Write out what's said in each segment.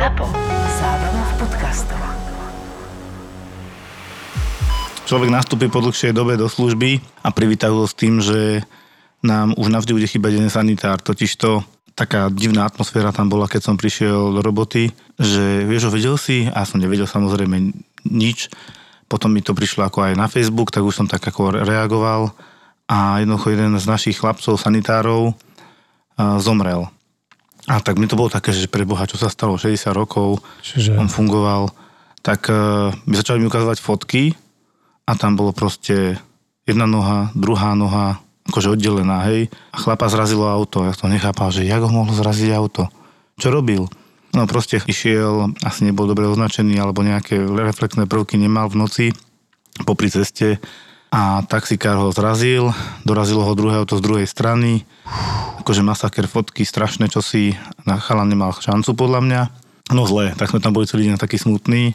ZAPO. Zábrná v podcastov. Človek nastúpi po dlhšej dobe do služby a privítajú ho s tým, že nám už navždy bude chýbať jeden sanitár. Totižto taká divná atmosféra tam bola, keď som prišiel do roboty, že vieš, vedel si, a som nevedel samozrejme nič. Potom mi to prišlo ako aj na Facebook, tak už som tak ako reagoval a jednoducho jeden z našich chlapcov, sanitárov, zomrel. A tak mi to bolo také, že pre Boha, čo sa stalo 60 rokov, Čiže... on fungoval, tak uh, mi začali mi ukazovať fotky a tam bolo proste jedna noha, druhá noha, akože oddelená, hej. A chlapa zrazilo auto. Ja som nechápal, že jak ho mohlo zraziť auto. Čo robil? No proste išiel, asi nebol dobre označený, alebo nejaké reflexné prvky nemal v noci popri ceste a taxikár ho zrazil, dorazilo ho druhé auto z druhej strany, akože masaker fotky, strašné čosi, chalan nemal šancu podľa mňa. No zle, tak sme tam boli celý deň taký smutný,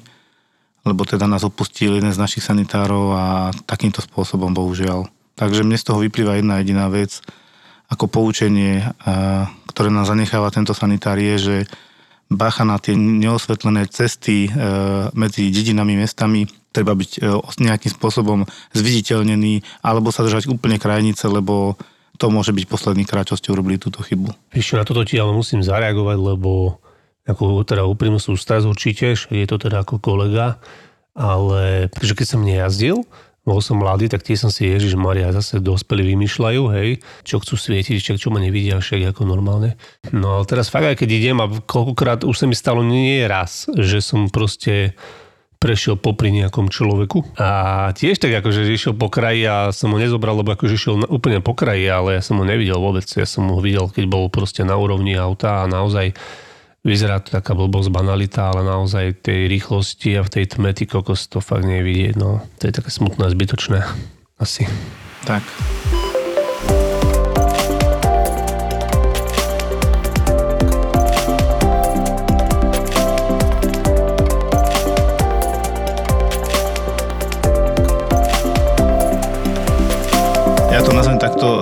lebo teda nás opustil jeden z našich sanitárov a takýmto spôsobom bohužiaľ. Takže mne z toho vyplýva jedna jediná vec, ako poučenie, ktoré nám zanecháva tento sanitár je, že bacha na tie neosvetlené cesty medzi dedinami, mestami, treba byť nejakým spôsobom zviditeľnený, alebo sa držať úplne krajnice, lebo to môže byť posledný krát, čo ste urobili túto chybu. Ešte na toto ti ale musím zareagovať, lebo ako teda úprimnú sústrasť určite, je to teda ako kolega, ale takže keď som nejazdil, bol som mladý, tak tie som si Ježiš Maria zase dospelí vymýšľajú, hej, čo chcú svietiť, však čo ma nevidia, však ako normálne. No ale teraz fakt aj keď idem a koľkokrát už sa mi stalo nie raz, že som proste prešiel popri nejakom človeku a tiež tak akože išiel po kraji a som ho nezobral, lebo akože išiel úplne po kraji, ale ja som ho nevidel vôbec, ja som ho videl, keď bol proste na úrovni auta a naozaj vyzerá to taká blbosť, banalita, ale naozaj tej rýchlosti a v tej tme ty kokos to fakt nie. No, to je také smutné zbytočné. Asi. Tak. To uh,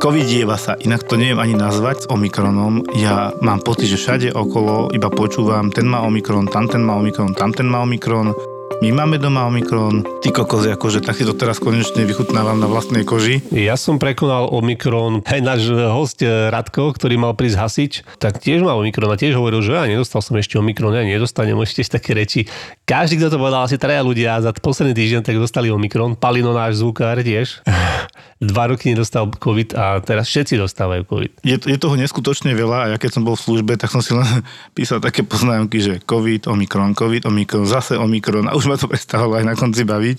covidieva sa, inak to neviem ani nazvať s Omikronom. Ja mám pocit, že všade okolo iba počúvam, ten má Omikron, tamten má Omikron, tamten má Omikron. My máme doma Omikron. Ty kokos, akože tak si to teraz konečne vychutnávam na vlastnej koži. Ja som prekonal Omikron. Aj náš host eh, Radko, ktorý mal prísť hasič, tak tiež mal Omikron a tiež hovoril, že ja nedostal som ešte Omikron, ja nedostanem ešte také reči. Každý, kto to povedal, asi traja ľudia za posledný týždeň, tak dostali Omikron. Palino, náš zvukár tiež. Dva roky nedostal COVID a teraz všetci dostávajú COVID. Je, je toho neskutočne veľa a ja keď som bol v službe, tak som si len písal také poznámky, že COVID, Omikron, COVID, Omikron, zase Omikron a už ma to prestalo aj na konci baviť.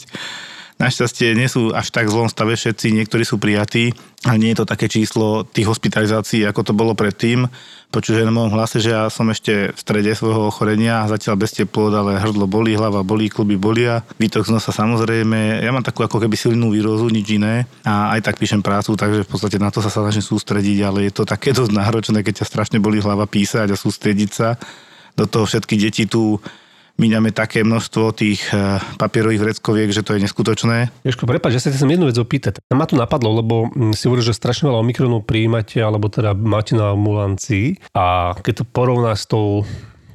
Našťastie nie sú až tak zlom stave všetci, niektorí sú prijatí a nie je to také číslo tých hospitalizácií, ako to bolo predtým. Počuť na mojom hlase, že ja som ešte v strede svojho ochorenia, zatiaľ bez teplot, ale hrdlo bolí, hlava bolí, kluby bolia, výtok z nosa samozrejme. Ja mám takú ako keby silnú výrozu, nič iné a aj tak píšem prácu, takže v podstate na to sa snažím sústrediť, ale je to také dosť náročné, keď ťa strašne bolí hlava písať a sústrediť sa. Do toho všetky deti tu míňame také množstvo tých eh, papierových vreckoviek, že to je neskutočné. Ježko, prepáč, že sa chcem jednu vec opýtať. Ma tu napadlo, lebo hm, si hovoríš, že strašne veľa omikronov prijímate, alebo teda máte na ambulancii a keď to porovnáš s tou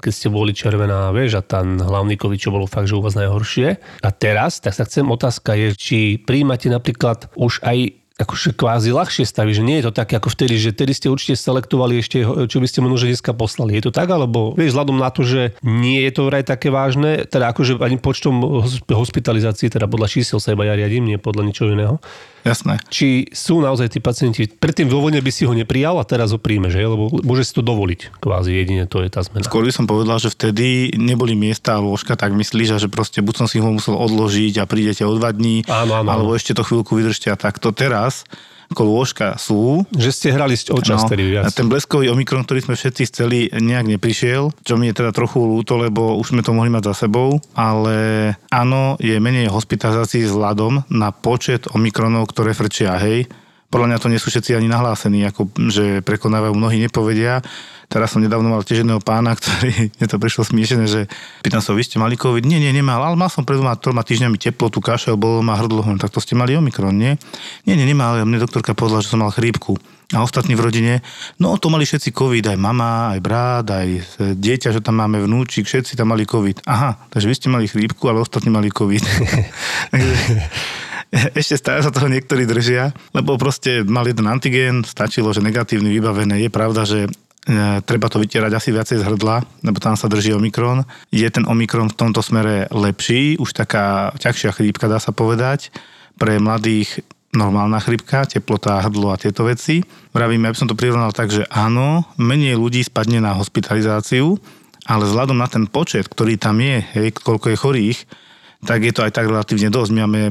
keď ste boli červená väž a ten hlavný COVID, čo bolo fakt, že u vás najhoršie. A teraz, tak sa chcem otázka je, či príjmate napríklad už aj akože kvázi ľahšie stavy, že nie je to také ako vtedy, že tedy ste určite selektovali ešte, čo by ste možno dneska poslali. Je to tak, alebo vieš, vzhľadom na to, že nie je to vraj také vážne, teda akože ani počtom hospitalizácií, teda podľa čísel sa iba ja riadím, nie podľa ničoho iného. Jasné. Či sú naozaj tí pacienti, predtým dôvodne by si ho neprijal a teraz ho príjme, že? Lebo môže si to dovoliť, kvázi jedine to je tá zmena. Skôr by som povedal, že vtedy neboli miesta a lôžka, tak myslíš, že proste buď som si ho musel odložiť a prídete o dva dní, áno, áno, alebo ešte to chvíľku vydržte a takto. Teraz ako lôžka sú. Že ste hrali o čas no, tedy viac. Ten bleskový Omikron, ktorý sme všetci chceli, nejak neprišiel, čo mi je teda trochu ľúto, lebo už sme to mohli mať za sebou, ale áno, je menej hospitalizácií vzhľadom na počet Omikronov, ktoré frčia, hej. Podľa mňa to nie sú všetci ani nahlásení, ako že prekonávajú, mnohí nepovedia. Teraz som nedávno mal tiež jedného pána, ktorý, mne to prišlo smiešené, že pýtam sa, vy ste mali COVID? Nie, nie, nemal, ale mal som pred dvoma, troma týždňami teplotu, kašel, bolo ma hrdlo, tak to ste mali Omikron, nie? Nie, nie, nemal, mne doktorka povedala, že som mal chrípku. a ostatní v rodine, no to mali všetci COVID, aj mama, aj brat, aj dieťa, že tam máme vnúčik, všetci tam mali COVID. Aha, takže vy ste mali chrípku, ale ostatní mali COVID. takže, ešte stále sa toho niektorí držia, lebo proste mal jeden antigén, stačilo, že negatívny vybavené. Je pravda, že e, treba to vytierať asi viacej z hrdla, lebo tam sa drží Omikron. Je ten Omikron v tomto smere lepší, už taká ťažšia chrípka dá sa povedať. Pre mladých normálna chrypka, teplota, hrdlo a tieto veci. Vravím, ja by som to prirovnal tak, že áno, menej ľudí spadne na hospitalizáciu, ale vzhľadom na ten počet, ktorý tam je, hej, koľko je chorých, tak je to aj tak relatívne dosť. My máme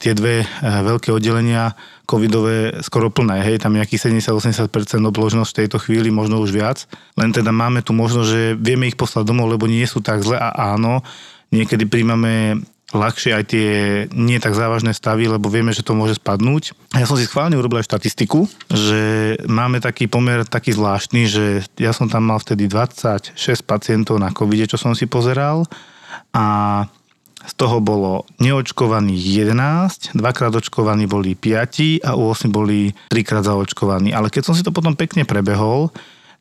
tie dve veľké oddelenia covidové skoro plné, hej, tam nejakých 70-80% obložnosť v tejto chvíli, možno už viac. Len teda máme tu možnosť, že vieme ich poslať domov, lebo nie sú tak zle a áno, niekedy príjmame ľahšie aj tie nie tak závažné stavy, lebo vieme, že to môže spadnúť. Ja som si schválne urobil aj štatistiku, že máme taký pomer taký zvláštny, že ja som tam mal vtedy 26 pacientov na covid čo som si pozeral a z toho bolo neočkovaných 11, dvakrát očkovaní boli 5 a u 8 boli trikrát zaočkovaní. Ale keď som si to potom pekne prebehol,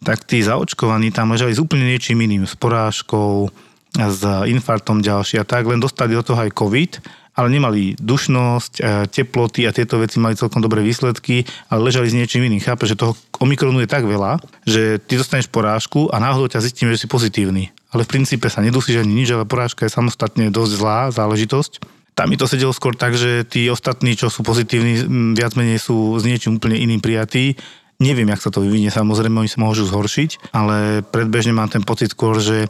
tak tí zaočkovaní tam ležali s úplne niečím iným, s porážkou, s infartom ďalší a tak, len dostali do toho aj COVID, ale nemali dušnosť, e, teploty a tieto veci mali celkom dobré výsledky, ale ležali s niečím iným. Chápe, že toho Omikronu je tak veľa, že ty dostaneš porážku a náhodou ťa zistíme, že si pozitívny. Ale v princípe sa nedusíš ani nič, ale porážka je samostatne dosť zlá záležitosť. Tam mi to sedelo skôr tak, že tí ostatní, čo sú pozitívni, viac menej sú s niečím úplne iným prijatí. Neviem, jak sa to vyvinie, samozrejme, oni sa môžu zhoršiť, ale predbežne mám ten pocit skôr, že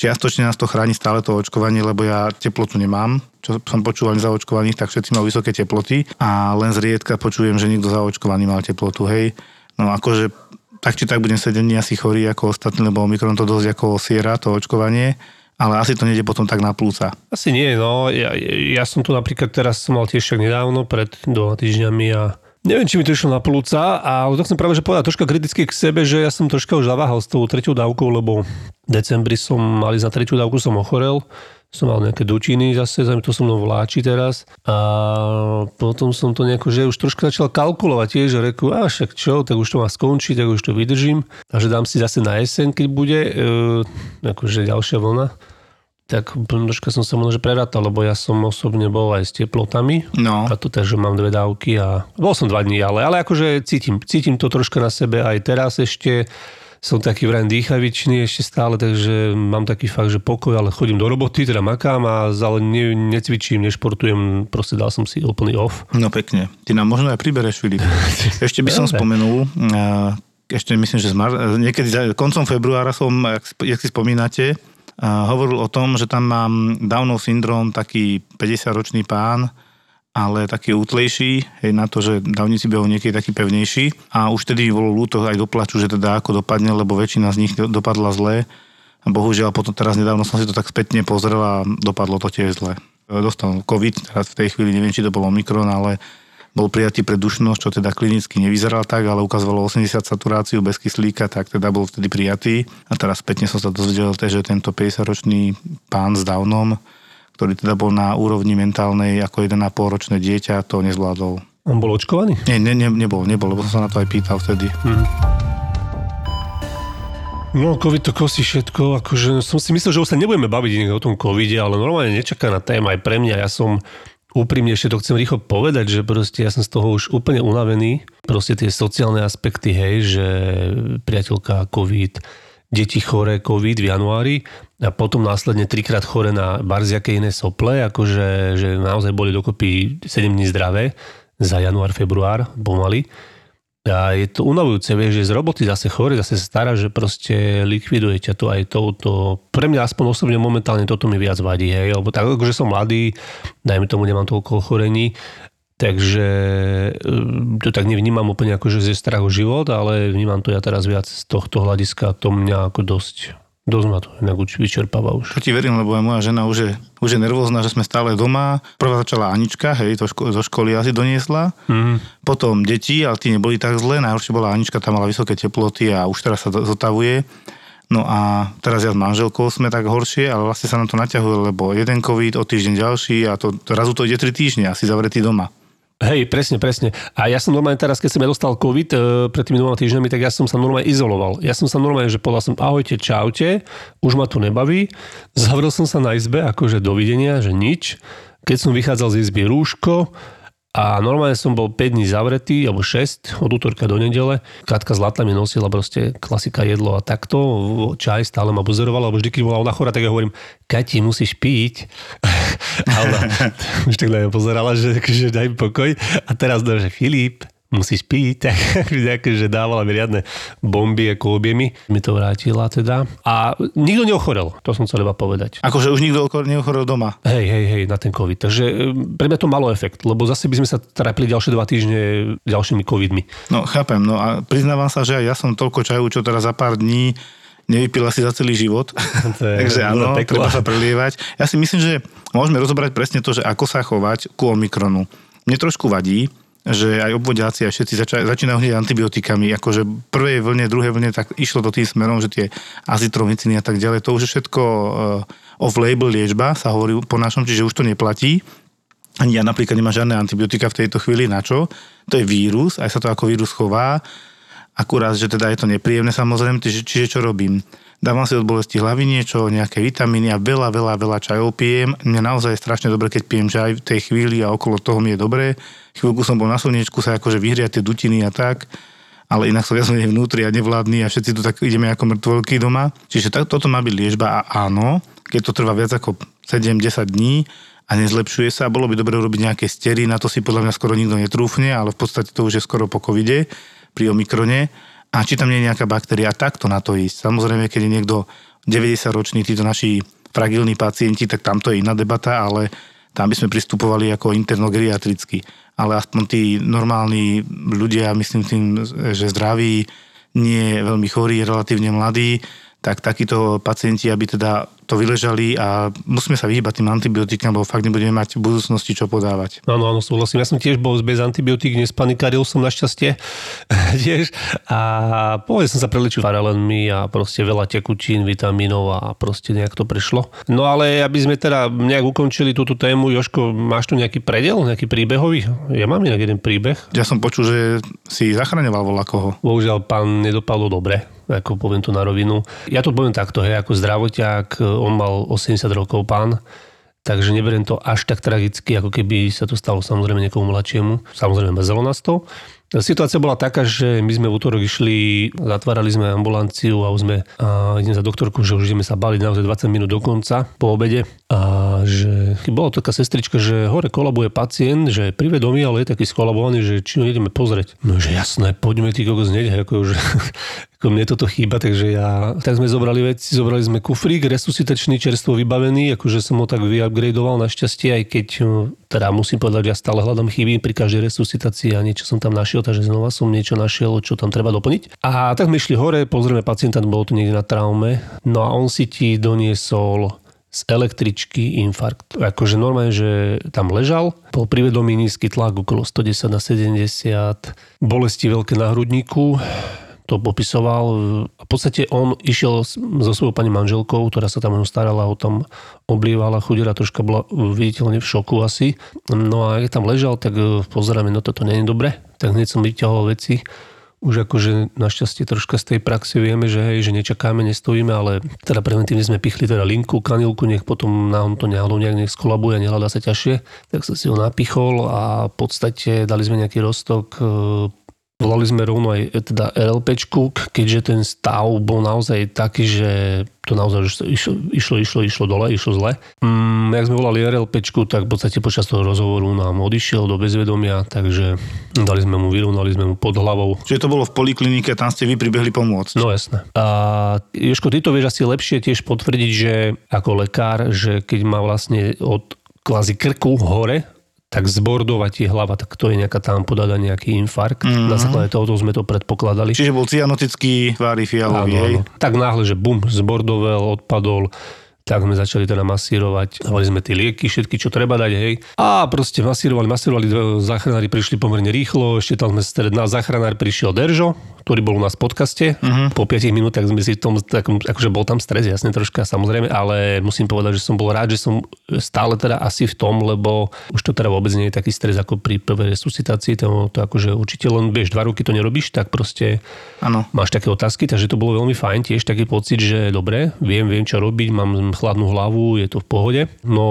Čiastočne nás to chráni stále to očkovanie, lebo ja teplotu nemám. Čo som počúval zaočkovaných, tak všetci majú vysoké teploty a len zriedka počujem, že niekto zaočkovaný mal teplotu, hej. No akože tak či tak budem 7 dní asi chorý ako ostatní, lebo Omikron to dosť ako siera, to očkovanie ale asi to nejde potom tak na plúca. Asi nie, no. Ja, ja som tu napríklad teraz som mal tiež nedávno, pred dvoma týždňami a Neviem, či mi to išlo na plúca, ale to chcem práve že povedať troška kriticky k sebe, že ja som troška už zaváhal s tou treťou dávkou, lebo v decembri som mali za treťú dávku som ochorel, som mal nejaké dučiny zase, to som mnou vláči teraz. A potom som to nejako, že už troška začal kalkulovať tiež, že reku, a však čo, tak už to má skončiť, tak už to vydržím. A že dám si zase na jeseň, keď bude, e, akože ďalšia vlna tak troška som sa možno prerátal, lebo ja som osobne bol aj s teplotami. No. A to takže mám dve dávky a bol som dva dní, ale, ale akože cítim, cítim to troška na sebe aj teraz ešte. Som taký vraj dýchavičný ešte stále, takže mám taký fakt, že pokoj, ale chodím do roboty, teda makám a ale ne, necvičím, nešportujem, proste dal som si úplný off. No pekne. Ty nám možno aj pribereš, Filip. Ešte by som spomenul, ešte myslím, že zmar- niekedy koncom februára som, jak si spomínate, hovoril o tom, že tam mám Downov syndrom, taký 50-ročný pán, ale taký útlejší, hej, na to, že dávnici behol niekedy taký pevnejší. A už tedy bolo ľúto aj doplaču, že teda ako dopadne, lebo väčšina z nich dopadla zle. A bohužiaľ potom teraz nedávno som si to tak spätne pozrel a dopadlo to tiež zle. Dostal COVID, teraz v tej chvíli neviem, či to bolo Omikron, ale bol prijatý pre dušnosť, čo teda klinicky nevyzeral tak, ale ukazovalo 80 saturáciu bez kyslíka, tak teda bol vtedy prijatý. A teraz spätne som sa dozvedel, že tento 50-ročný pán s Downom, ktorý teda bol na úrovni mentálnej ako 1,5 ročné dieťa, to nezvládol. On bol očkovaný? Nie, ne, ne, nebol, nebol, lebo som sa na to aj pýtal vtedy. Hmm. No, COVID to kosí všetko, akože som si myslel, že už sa nebudeme baviť o tom covide, ale normálne nečakaná téma aj pre mňa. Ja som úprimne ešte to chcem rýchlo povedať, že proste ja som z toho už úplne unavený. Proste tie sociálne aspekty, hej, že priateľka COVID, deti chore COVID v januári a potom následne trikrát chore na barziaké iné sople, akože že naozaj boli dokopy 7 dní zdravé za január, február pomaly. A je to unavujúce, vieš, že z roboty zase chore, zase stará, že proste likviduje ťa to aj touto. Pre mňa aspoň osobne momentálne toto mi viac vadí, hej, lebo tak akože som mladý, dajme tomu, nemám toľko ochorení, takže e, to tak nevnímam úplne ako, že je strach o život, ale vnímam to ja teraz viac z tohto hľadiska, to mňa ako dosť Dosť ma to inak vyčerpáva už. To ti verím, lebo aj moja žena už je, už je nervózna, že sme stále doma. Prvá začala Anička, hej, to ško- zo školy asi doniesla. Mm. Potom deti, ale tí neboli tak zle. Najhoršie bola Anička, tam mala vysoké teploty a už teraz sa zotavuje. No a teraz ja s manželkou sme tak horšie, ale vlastne sa nám to naťahuje, lebo jeden COVID, o týždeň ďalší a to, to razu to ide 3 týždne, asi zavretý doma. Hej, presne, presne. A ja som normálne teraz, keď som ja dostal COVID e, pred tými dvoma týždňami, tak ja som sa normálne izoloval. Ja som sa normálne, že povedal som ahojte, čaute, už ma to nebaví. Zavrel som sa na izbe, akože dovidenia, že nič. Keď som vychádzal z izby rúško, a normálne som bol 5 dní zavretý, alebo 6, od útorka do nedele. Katka Zlatá mi nosila proste klasika jedlo a takto. Čaj stále ma pozorovala, alebo vždy, keď bola ona chora, tak ja hovorím, Kati, musíš piť. a ona už tak pozerala, že, že daj mi pokoj. A teraz no, že Filip, musíš piť, tak že dávala mi riadne bomby ako objemy. Mi to vrátila teda. A nikto neochorel, to som chcel iba povedať. Akože už nikto neochorel doma. Hej, hej, hej, na ten COVID. Takže e, pre mňa to malo efekt, lebo zase by sme sa trápili ďalšie dva týždne ďalšími COVIDmi. No chápem, no a priznávam sa, že aj ja som toľko čaju, čo teraz za pár dní nevypila si za celý život. Takže áno, treba sa prelievať. Ja si myslím, že môžeme rozobrať presne to, že ako sa chovať ku Omikronu. Mne trošku vadí, že aj obvodiaci a všetci zača- začínajú hneď antibiotikami. Akože prvej vlne, druhej vlne tak išlo to tým smerom, že tie azitromyciny a tak ďalej, to už je všetko uh, off-label liečba, sa hovorí po našom, čiže už to neplatí. Ani ja napríklad nemám žiadne antibiotika v tejto chvíli, na čo? To je vírus, aj sa to ako vírus chová. Akurát, že teda je to nepríjemné samozrejme, čiže, čiže čo robím? Dávam si od bolesti hlavy niečo, nejaké vitamíny a veľa, veľa, veľa čajov pijem. Mne naozaj je strašne dobre, keď pijem čaj v tej chvíli a okolo toho mi je dobré. Chvíľku som bol na slnečku sa akože vyhriať tie dutiny a tak ale inak som viac menej vnútri a nevládny a všetci tu tak ideme ako mŕtvolky doma. Čiže tak, toto má byť liežba a áno, keď to trvá viac ako 7-10 dní a nezlepšuje sa, bolo by dobre urobiť nejaké stery, na to si podľa mňa skoro nikto netrúfne, ale v podstate to už je skoro po covide pri Omikrone a či tam nie je nejaká baktéria, takto na to ísť. Samozrejme, keď je niekto 90-ročný, títo naši fragilní pacienti, tak tam to je iná debata, ale tam by sme pristupovali ako internogeriatricky. Ale aspoň tí normálni ľudia, myslím tým, že zdraví, nie veľmi chorí, relatívne mladí, tak takíto pacienti, aby teda to vyležali a musíme sa vyhýbať tým antibiotikám, lebo fakt nebudeme mať v budúcnosti čo podávať. Áno, áno, súhlasím. Ja som tiež bol bez antibiotík, nespanikaril som našťastie tiež a povedal som sa preličil paralenmi a proste veľa tekutín, vitamínov a proste nejak to prešlo. No ale aby sme teda nejak ukončili túto tému, Joško, máš tu nejaký predel, nejaký príbehový? Ja mám inak jeden príbeh. Ja som počul, že si zachraňoval voľa koho. Bohužiaľ, pán nedopadlo dobre ako poviem to na rovinu. Ja to poviem takto, hej, ako zdravotiak, on mal 80 rokov pán, takže neberiem to až tak tragicky, ako keby sa to stalo samozrejme niekomu mladšiemu. Samozrejme mrzelo nás to. Situácia bola taká, že my sme v útorok išli, zatvárali sme ambulanciu a už sme a idem za doktorku, že už ideme sa baliť naozaj 20 minút do konca po obede. A že bola taká sestrička, že hore kolabuje pacient, že je privedomý, ale je taký skolabovaný, že či ho ideme pozrieť. No že jasné, poďme ty kokos hneď, ako už ako mne toto chýba, takže ja, tak sme zobrali veci, zobrali sme kufrík, resuscitačný, čerstvo vybavený, akože som ho tak vyupgradeoval našťastie, aj keď teda musím povedať, že ja stále hľadám chyby pri každej resuscitácii a niečo som tam našiel, takže znova som niečo našiel, čo tam treba doplniť. A tak sme išli hore, pozrieme pacienta, bolo to niekde na traume, no a on si ti doniesol z električky infarkt. Akože normálne, že tam ležal, bol privedomý nízky tlak okolo 110 na 70, bolesti veľké na hrudníku, to popisoval. A v podstate on išiel so svojou pani manželkou, ktorá sa tam starala o tom, oblievala chudera, troška bola viditeľne v šoku asi. No a keď tam ležal, tak e, pozeráme, no toto nie je dobre. Tak hneď som vyťahol veci. Už akože našťastie troška z tej praxe vieme, že hej, že nečakáme, nestojíme, ale teda preventívne sme pichli teda linku, kanilku, nech potom nám to náhodou nejak nech skolabuje, nehľadá sa ťažšie. Tak som si ho napichol a v podstate dali sme nejaký roztok e, Volali sme rovno aj teda RLPčku, keďže ten stav bol naozaj taký, že to naozaj išlo, išlo, išlo, išlo dole, išlo zle. Mm, jak sme volali RLPčku, tak v podstate počas toho rozhovoru nám odišiel do bezvedomia, takže dali sme mu, vyrovnali sme mu pod hlavou. Čiže to bolo v poliklinike, tam ste vy pribehli pomôcť. No jasné. A Joško, ty to vieš asi lepšie tiež potvrdiť, že ako lekár, že keď má vlastne od kvázi krku hore tak zbordovať je hlava, tak to je nejaká tam podada nejaký infarkt. Mm-hmm. Na základe toho sme to predpokladali. Čiže bol cyanotický tvári fialový, áno, áno. Tak náhle, že bum, zbordovel, odpadol, tak sme začali teda masírovať. Dávali sme tie lieky, všetky, čo treba dať, hej. A proste masírovali, masírovali, záchranári prišli pomerne rýchlo, ešte tam sme stred, na záchranár prišiel Deržo, ktorý bol u nás v podcaste. Uh-huh. Po 5 minútach sme si v tom, takom, akože bol tam stres, jasne troška samozrejme, ale musím povedať, že som bol rád, že som stále teda asi v tom, lebo už to teda vôbec nie je taký stres ako pri prvej resuscitácii, to, to akože určite len, vieš, dva roky to nerobíš, tak proste Áno. máš také otázky, takže to bolo veľmi fajn, tiež taký pocit, že dobre, viem, viem čo robiť, mám chladnú hlavu, je to v pohode. No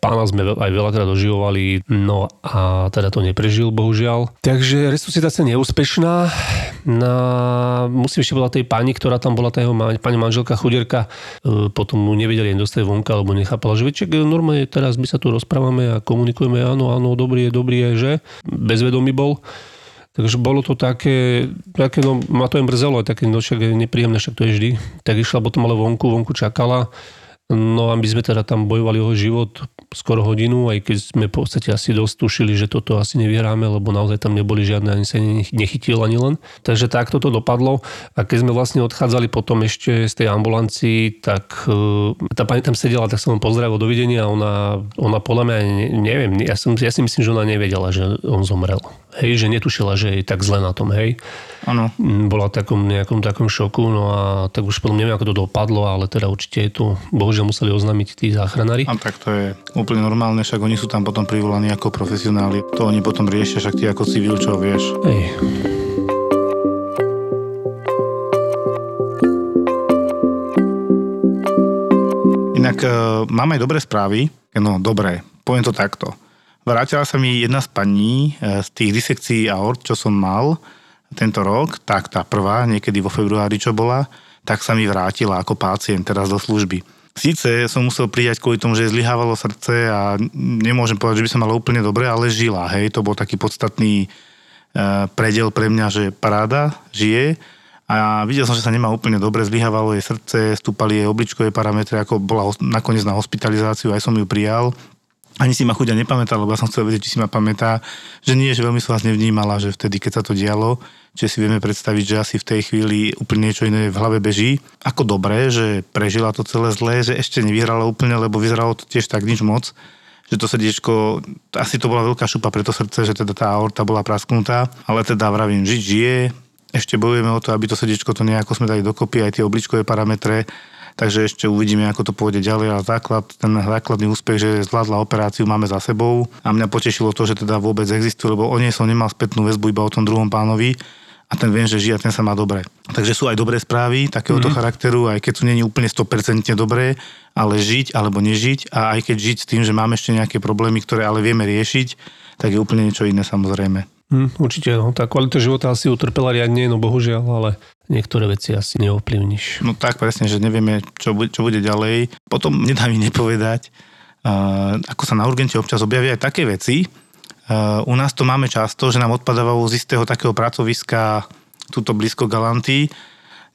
pána sme aj veľakrát doživovali, no a teda to neprežil, bohužiaľ. Takže resuscitácia neúspešná. Na, musím ešte povedať tej pani, ktorá tam bola, tá jeho pani manželka chudierka, e, potom mu nevedeli ani dostať vonka, alebo nechápala, že viete, normálne teraz my sa tu rozprávame a komunikujeme, áno, áno, dobrý je, dobrý je, že? Bezvedomý bol. Takže bolo to také, také no, ma to im mrzelo, také, no však je nepríjemné, však to je vždy. Tak išla potom ale vonku, vonku čakala. No a my sme teda tam bojovali o život skoro hodinu, aj keď sme v podstate asi dosť tušili, že toto asi nevyhráme, lebo naozaj tam neboli žiadne, ani sa nechytil ani len. Takže takto to dopadlo. A keď sme vlastne odchádzali potom ešte z tej ambulancii, tak e, tá pani tam sedela, tak som vám pozdravil, dovidenia. Ona, ona podľa mňa, neviem, ja, som, ja si myslím, že ona nevedela, že on zomrel. Hej, že netušila, že je tak zle na tom, hej. Áno. Bola v takom nejakom takom šoku, no a tak už potom neviem, ako to dopadlo, ale teda určite je tu, bohužiaľ museli oznámiť tí záchranári. A tak to je úplne normálne, však oni sú tam potom privolaní ako profesionáli. To oni potom riešia, však ty ako civil, čo vieš. Hej. Inak uh, mám aj dobré správy. No, dobré. Poviem to takto. Vrátila sa mi jedna z paní uh, z tých disekcií aort, čo som mal tento rok, tak tá prvá, niekedy vo februári, čo bola, tak sa mi vrátila ako pacient teraz do služby. Síce som musel prijať kvôli tomu, že zlyhávalo srdce a nemôžem povedať, že by som mal úplne dobre, ale žila. Hej, to bol taký podstatný uh, predel pre mňa, že paráda, žije. A videl som, že sa nemá úplne dobre, zlyhávalo jej srdce, stúpali jej obličkové parametre, ako bola nakoniec na hospitalizáciu, aj som ju prijal. Ani si ma chuďa nepamätal, lebo ja som chcel vedieť, či si ma pamätá, že nie, že veľmi sa vás nevnímala, že vtedy, keď sa to dialo, Čiže si vieme predstaviť, že asi v tej chvíli úplne niečo iné v hlave beží. Ako dobré, že prežila to celé zlé, že ešte nevyhrala úplne, lebo vyzeralo to tiež tak nič moc že to srdiečko, asi to bola veľká šupa pre to srdce, že teda tá aorta bola prasknutá, ale teda vravím, žiť žije, ešte bojujeme o to, aby to srdiečko to nejako sme dali dokopy, aj tie obličkové parametre, takže ešte uvidíme, ako to pôjde ďalej, ale základ, ten základný úspech, že zvládla operáciu, máme za sebou a mňa potešilo to, že teda vôbec existuje, lebo o nej som nemal spätnú väzbu iba o tom druhom pánovi, a ten viem, že žije a ten sa má dobre. Takže sú aj dobré správy takéhoto mm-hmm. charakteru, aj keď sú není úplne 100% dobré, ale žiť alebo nežiť a aj keď žiť s tým, že máme ešte nejaké problémy, ktoré ale vieme riešiť, tak je úplne niečo iné samozrejme. Mm, určite, no, tá kvalita života asi utrpela riadne, no bohužiaľ, ale niektoré veci asi neovplyvníš. No tak presne, že nevieme, čo, bude, čo bude ďalej. Potom nedá mi nepovedať, uh, ako sa na urgente občas objavia aj také veci, Uh, u nás to máme často, že nám odpadávajú z istého takého pracoviska túto blízko Galanty,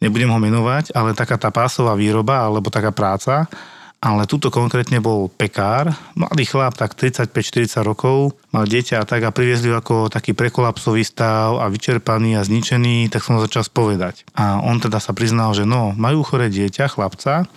nebudem ho menovať, ale taká tá pásová výroba alebo taká práca, ale tuto konkrétne bol pekár, mladý chlap, tak 35-40 rokov, mal dieťa a tak a priviezli ako taký prekolapsový stav a vyčerpaný a zničený, tak som ho začal spovedať. A on teda sa priznal, že no, majú choré dieťa, chlapca,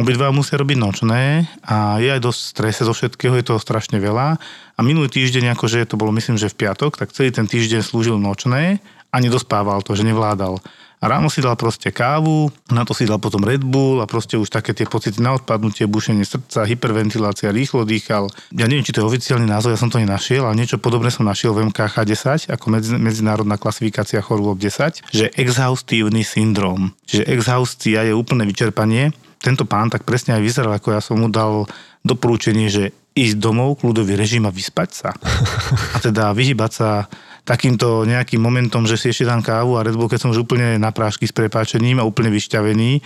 Obidva musia robiť nočné a je aj dosť strese zo všetkého, je toho strašne veľa. A minulý týždeň, akože to bolo myslím, že v piatok, tak celý ten týždeň slúžil nočné a nedospával to, že nevládal. Ráno si dal proste kávu, na to si dal potom Red Bull a proste už také tie pocity na odpadnutie, bušenie srdca, hyperventilácia, rýchlo dýchal. Ja neviem, či to je oficiálny názov, ja som to nenašiel, ale niečo podobné som našiel v MKH 10, ako medzinárodná klasifikácia chorôb 10, že exhaustívny syndrom. Čiže exhaustia je úplné vyčerpanie tento pán tak presne aj vyzeral, ako ja som mu dal doporúčenie, že ísť domov, kľudový režim a vyspať sa. A teda vyhybať sa takýmto nejakým momentom, že si ešte dám kávu a Red Bull, keď som už úplne na prášky s prepáčením a úplne vyšťavený,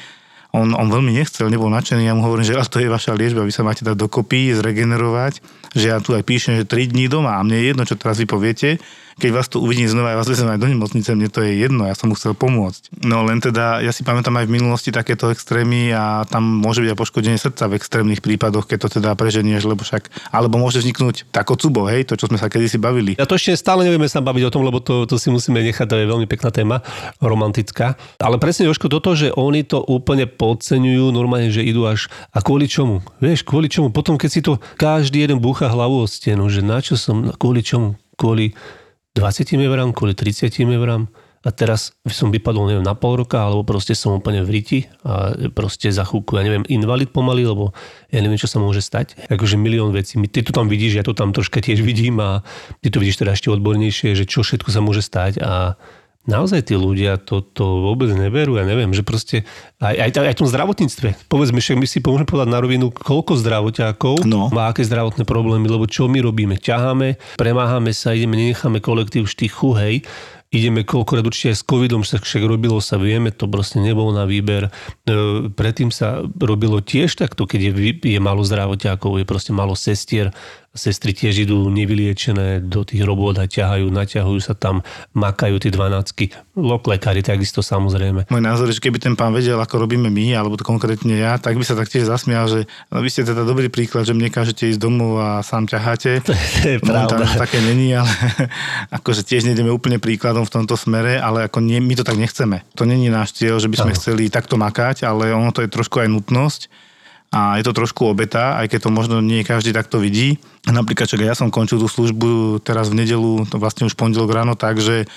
on, on veľmi nechcel, nebol nadšený, ja mu hovorím, že to je vaša liečba, vy sa máte dať dokopy, zregenerovať, že ja tu aj píšem, že 3 dní doma a mne je jedno, čo teraz vy poviete, keď vás tu uvidím znova, ja vás vezem aj do nemocnice, mne to je jedno, ja som mu chcel pomôcť. No len teda, ja si pamätám aj v minulosti takéto extrémy a tam môže byť aj poškodenie srdca v extrémnych prípadoch, keď to teda preženieš, lebo však, alebo môže vzniknúť tako cubo, hej, to, čo sme sa kedysi bavili. Ja to ešte stále nevieme sa baviť o tom, lebo to, to si musíme nechať, to je veľmi pekná téma, romantická. Ale presne, Joško, toto, že oni to úplne podceňujú, normálne, že idú až... A kvôli čomu? Vieš, kvôli čomu? Potom, keď si to každý jeden búcha hlavu o stenu, že na čo som, kvôli čomu? Kvôli 20 eurám, kvôli 30 eurám? a teraz som vypadol, neviem, na pol roka, alebo proste som úplne v riti a proste za chvíľku, ja neviem, invalid pomaly, lebo ja neviem, čo sa môže stať. Akože milión vecí. Ty to tam vidíš, ja to tam troška tiež vidím a ty to vidíš teda ešte odbornejšie, že čo všetko sa môže stať a naozaj tí ľudia to, to vôbec neberú. Ja neviem, že proste aj, aj, aj v tom zdravotníctve. Povedzme, že my si môžeme povedať na rovinu, koľko zdravotiakov No. má aké zdravotné problémy, lebo čo my robíme? ťaháme, premáhame sa, ideme, nenecháme kolektív štychu, hej, ideme koľkokrát určite aj s covidom, však, však robilo sa, vieme, to proste nebolo na výber. E, predtým sa robilo tiež takto, keď je, je málo zdravotiakov, je proste málo sestier, sestry tiež idú nevyliečené do tých robot a ťahajú, naťahujú sa tam, makajú tie dvanáctky. Lok lekári takisto samozrejme. Môj názor je, že keby ten pán vedel, ako robíme my, alebo to konkrétne ja, tak by sa taktiež zasmial, že no, vy ste teda dobrý príklad, že mne kážete ísť domov a sám ťaháte. To je pravda. Momentálne to také není, ale akože tiež nejdeme úplne príkladom v tomto smere, ale ako nie, my to tak nechceme. To není náš cieľ, že by sme Áno. chceli takto makať, ale ono to je trošku aj nutnosť a je to trošku obeta, aj keď to možno nie každý takto vidí. Napríklad, čak ja som končil tú službu teraz v nedelu, to vlastne už pondelok ráno, takže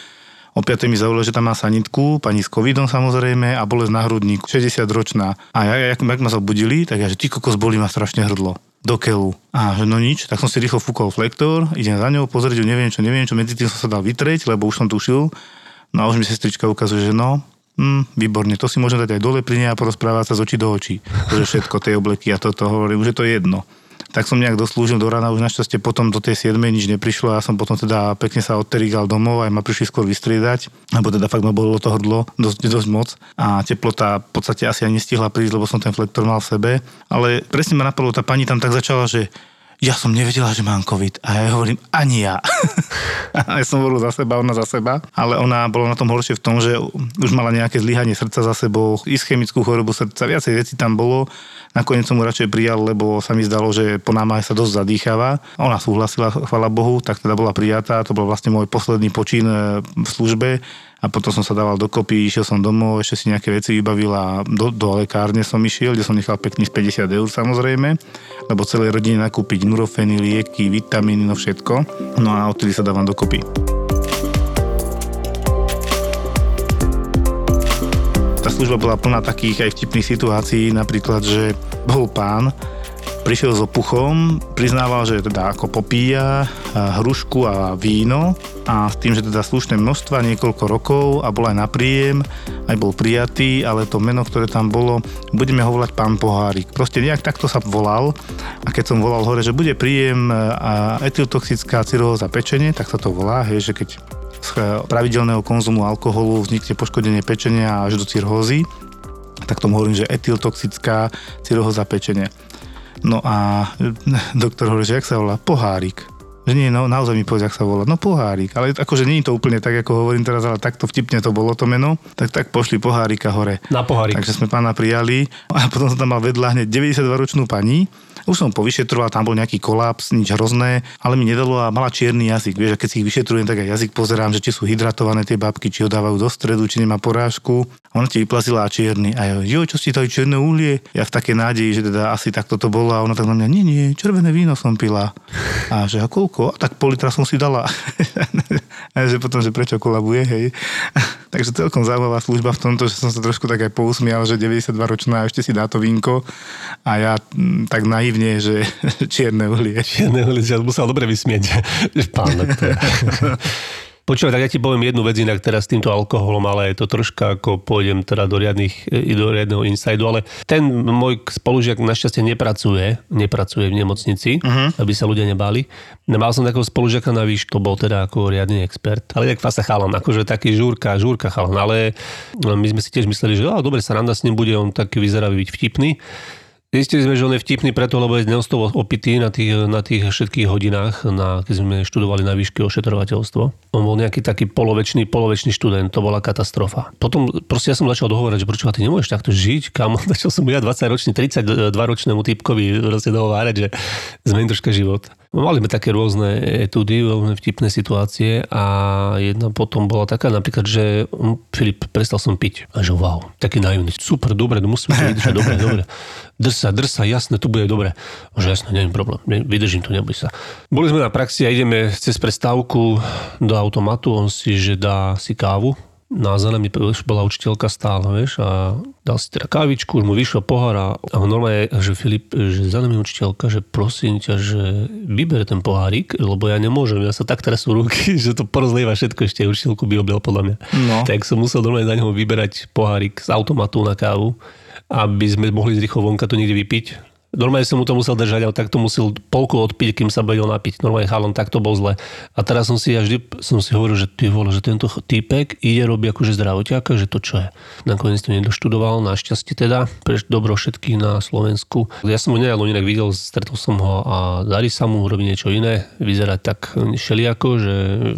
o 5. mi zavolali, že tam má sanitku, pani s covidom samozrejme a bolesť na hrudníku, 60 ročná. A ja, jak, jak ma zobudili, tak ja, že ty kokos bolí ma strašne hrdlo do keľu. A že no nič, tak som si rýchlo fúkol flektor, idem za ňou, pozrieť neviem čo, neviem čo, medzi tým som sa dal vytrieť, lebo už som tušil. No a už mi sestrička ukazuje, že no, hm, výborne, to si môžem dať aj dole pri a porozprávať sa z očí do očí. Že všetko, tie obleky a toto, hovorím, že to je jedno. Tak som nejak doslúžil do rána, už našťastie potom do tej 7 nič neprišlo a ja som potom teda pekne sa odterigal domov aj ma prišli skôr vystriedať, lebo teda fakt ma bolo to hrdlo dosť, dosť moc a teplota v podstate asi ani nestihla prísť, lebo som ten flektor mal v sebe. Ale presne ma napadlo, tá pani tam tak začala, že ja som nevedela, že mám COVID. A ja hovorím, ani ja. ja som hovoril za seba, ona za seba. Ale ona bola na tom horšie v tom, že už mala nejaké zlyhanie srdca za sebou, ischemickú chorobu srdca, viacej vecí tam bolo. Nakoniec som mu radšej prijal, lebo sa mi zdalo, že po námahe sa dosť zadýchava. Ona súhlasila, chvala Bohu, tak teda bola prijatá. To bol vlastne môj posledný počín e, v službe a potom som sa dával dokopy, išiel som domov, ešte si nejaké veci vybavil a do, do lekárne som išiel, kde som nechal pekných 50 eur samozrejme, lebo celej rodine nakúpiť nurofeny, lieky, vitamíny, no všetko. No a odtedy sa dávam dokopy. Tá služba bola plná takých aj vtipných situácií, napríklad, že bol pán, prišiel s opuchom, priznával, že teda ako popíja hrušku a víno a s tým, že teda slušné množstva niekoľko rokov a bol aj na príjem, aj bol prijatý, ale to meno, ktoré tam bolo, budeme ho volať pán Pohárik. Proste nejak takto sa volal a keď som volal hore, že bude príjem a etyltoxická cyroza pečenie, tak sa to volá, hej, že keď z pravidelného konzumu alkoholu vznikne poškodenie pečenia až do cirhózy, tak tomu hovorím, že etyltoxická cyrohoza pečenie. No a doktor hovorí, že jak sa volá? Pohárik. Že nie, no, naozaj mi povedz, jak sa volá. No pohárik. Ale akože nie je to úplne tak, ako hovorím teraz, ale takto vtipne to bolo to meno. Tak tak pošli pohárika hore. Na pohárik. Takže sme pána prijali a potom som tam mal vedľa hneď 92-ročnú pani. Už som povyšetroval, tam bol nejaký kolaps, nič hrozné, ale mi nedalo a mala čierny jazyk. Vieš, a keď si ich vyšetrujem, tak aj jazyk pozerám, že či sú hydratované tie babky, či ho dávajú do stredu, či nemá porážku. A ona ti vyplazila čierny. A jo, jo, čo si to čierne uhlie? Ja v takej nádeji, že teda asi takto to bolo a ona tak na mňa, nie, nie, červené víno som pila. A že a koľko? A tak pol litra som si dala. a že potom, že prečo kolabuje, hej. Takže celkom zaujímavá služba v tomto, že som sa trošku tak aj pousmial, že 92 ročná ešte si dá to vínko a ja mm, tak naivne, že čierne uhlie. Čierne ulice, ja musel dobre vysmieť. že Pán. Počúvaj, tak ja ti poviem jednu vec inak teraz s týmto alkoholom, ale je to troška ako pôjdem teda do, riadnych, do riadneho insajdu, ale ten môj spolužiak našťastie nepracuje, nepracuje v nemocnici, uh-huh. aby sa ľudia nebali. Mal som takého spolužiaka na výš, to bol teda ako riadny expert, ale jak fasa chalan, akože taký žúrka, žúrka chalan, ale my sme si tiež mysleli, že dobre, sa randa s ním bude, on taký vyzerá byť vtipný. Zistili sme, že on je vtipný preto, lebo je neostovo opitý na tých, na tých všetkých hodinách, na, keď sme študovali na výške ošetrovateľstvo. On bol nejaký taký polovečný, polovečný študent, to bola katastrofa. Potom proste ja som začal dohovárať, že prečo ty nemôžeš takto žiť, kam začal som ja 20 ročný, 32 ročnému typkovi proste dohovárať, že zmení troška život. Mali sme také rôzne etudy, veľmi vtipné situácie a jedna potom bola taká napríklad, že hm, Filip, prestal som piť. A že wow, taký naivný. Super, dobre, no musíme to vydržať, dobre, dobre. Drsa, drsa, jasné, to bude dobre. Že jasné, neviem problém, vydržím to, neboj sa. Boli sme na praxi a ideme cez prestávku do automatu, on si, že dá si kávu, na za nami už bola učiteľka stále, vieš, a dal si teda kávičku, už mu vyšiel pohár a, a normálne, že Filip, že nami učiteľka, že prosím ťa, že vyber ten pohárik, lebo ja nemôžem, ja sa tak teraz sú ruky, že to porozlieva všetko, ešte učiteľku by objel podľa mňa. No. Tak som musel normálne za neho vyberať pohárik z automatu na kávu, aby sme mohli z rýchlo vonka to niekde vypiť Normálne som mu to musel držať, ale takto musel polku odpiť, kým sa vedel napiť. Normálne chalon, tak to bol zle. A teraz som si, ja vždy som si hovoril, že ty vole, že tento týpek ide robiť akože zdravotiaka, že to čo je. Nakoniec to nedoštudoval, našťastie teda, pre dobro všetkých na Slovensku. Ja som ho nedávno inak videl, stretol som ho a darí sa mu robiť niečo iné, vyzerať tak šeliako, že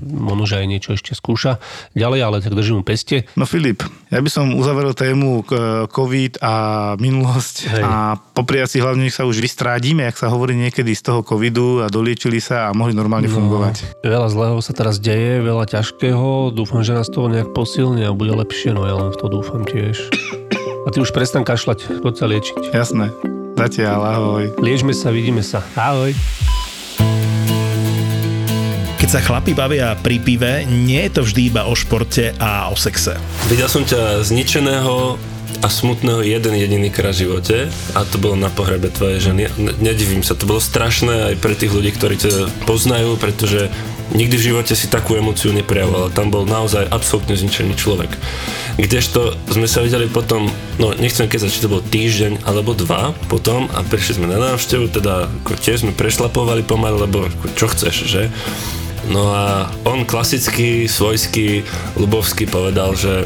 možno, že aj niečo ešte skúša ďalej, ale tak držím mu peste. No Filip, ja by som uzavrel tému COVID a minulosť Hej. a popriať si hlavne nech sa už vystrádime, ak sa hovorí niekedy z toho covidu a doliečili sa a mohli normálne no, fungovať. Veľa zlého sa teraz deje, veľa ťažkého. Dúfam, že nás toho nejak posilne a bude lepšie, no ja len v to dúfam tiež. A ty už prestan kašľať, poď sa liečiť. Jasné. Zatiaľ, ahoj. Liežme sa, vidíme sa. Ahoj. Keď sa chlapi bavia pri pive, nie je to vždy iba o športe a o sexe. Videl som ťa zničeného a smutného jeden jediný krát v živote a to bolo na pohrebe tvojej ženy. Nedivím sa, to bolo strašné aj pre tých ľudí, ktorí ťa poznajú, pretože nikdy v živote si takú emociu neprejavoval. Tam bol naozaj absolútne zničený človek. Kdežto sme sa videli potom, no nechcem keď či to bol týždeň alebo dva potom a prišli sme na návštevu, teda ako tiež sme prešlapovali pomaly, lebo čo chceš, že? No a on klasicky, svojský, ľubovský povedal, že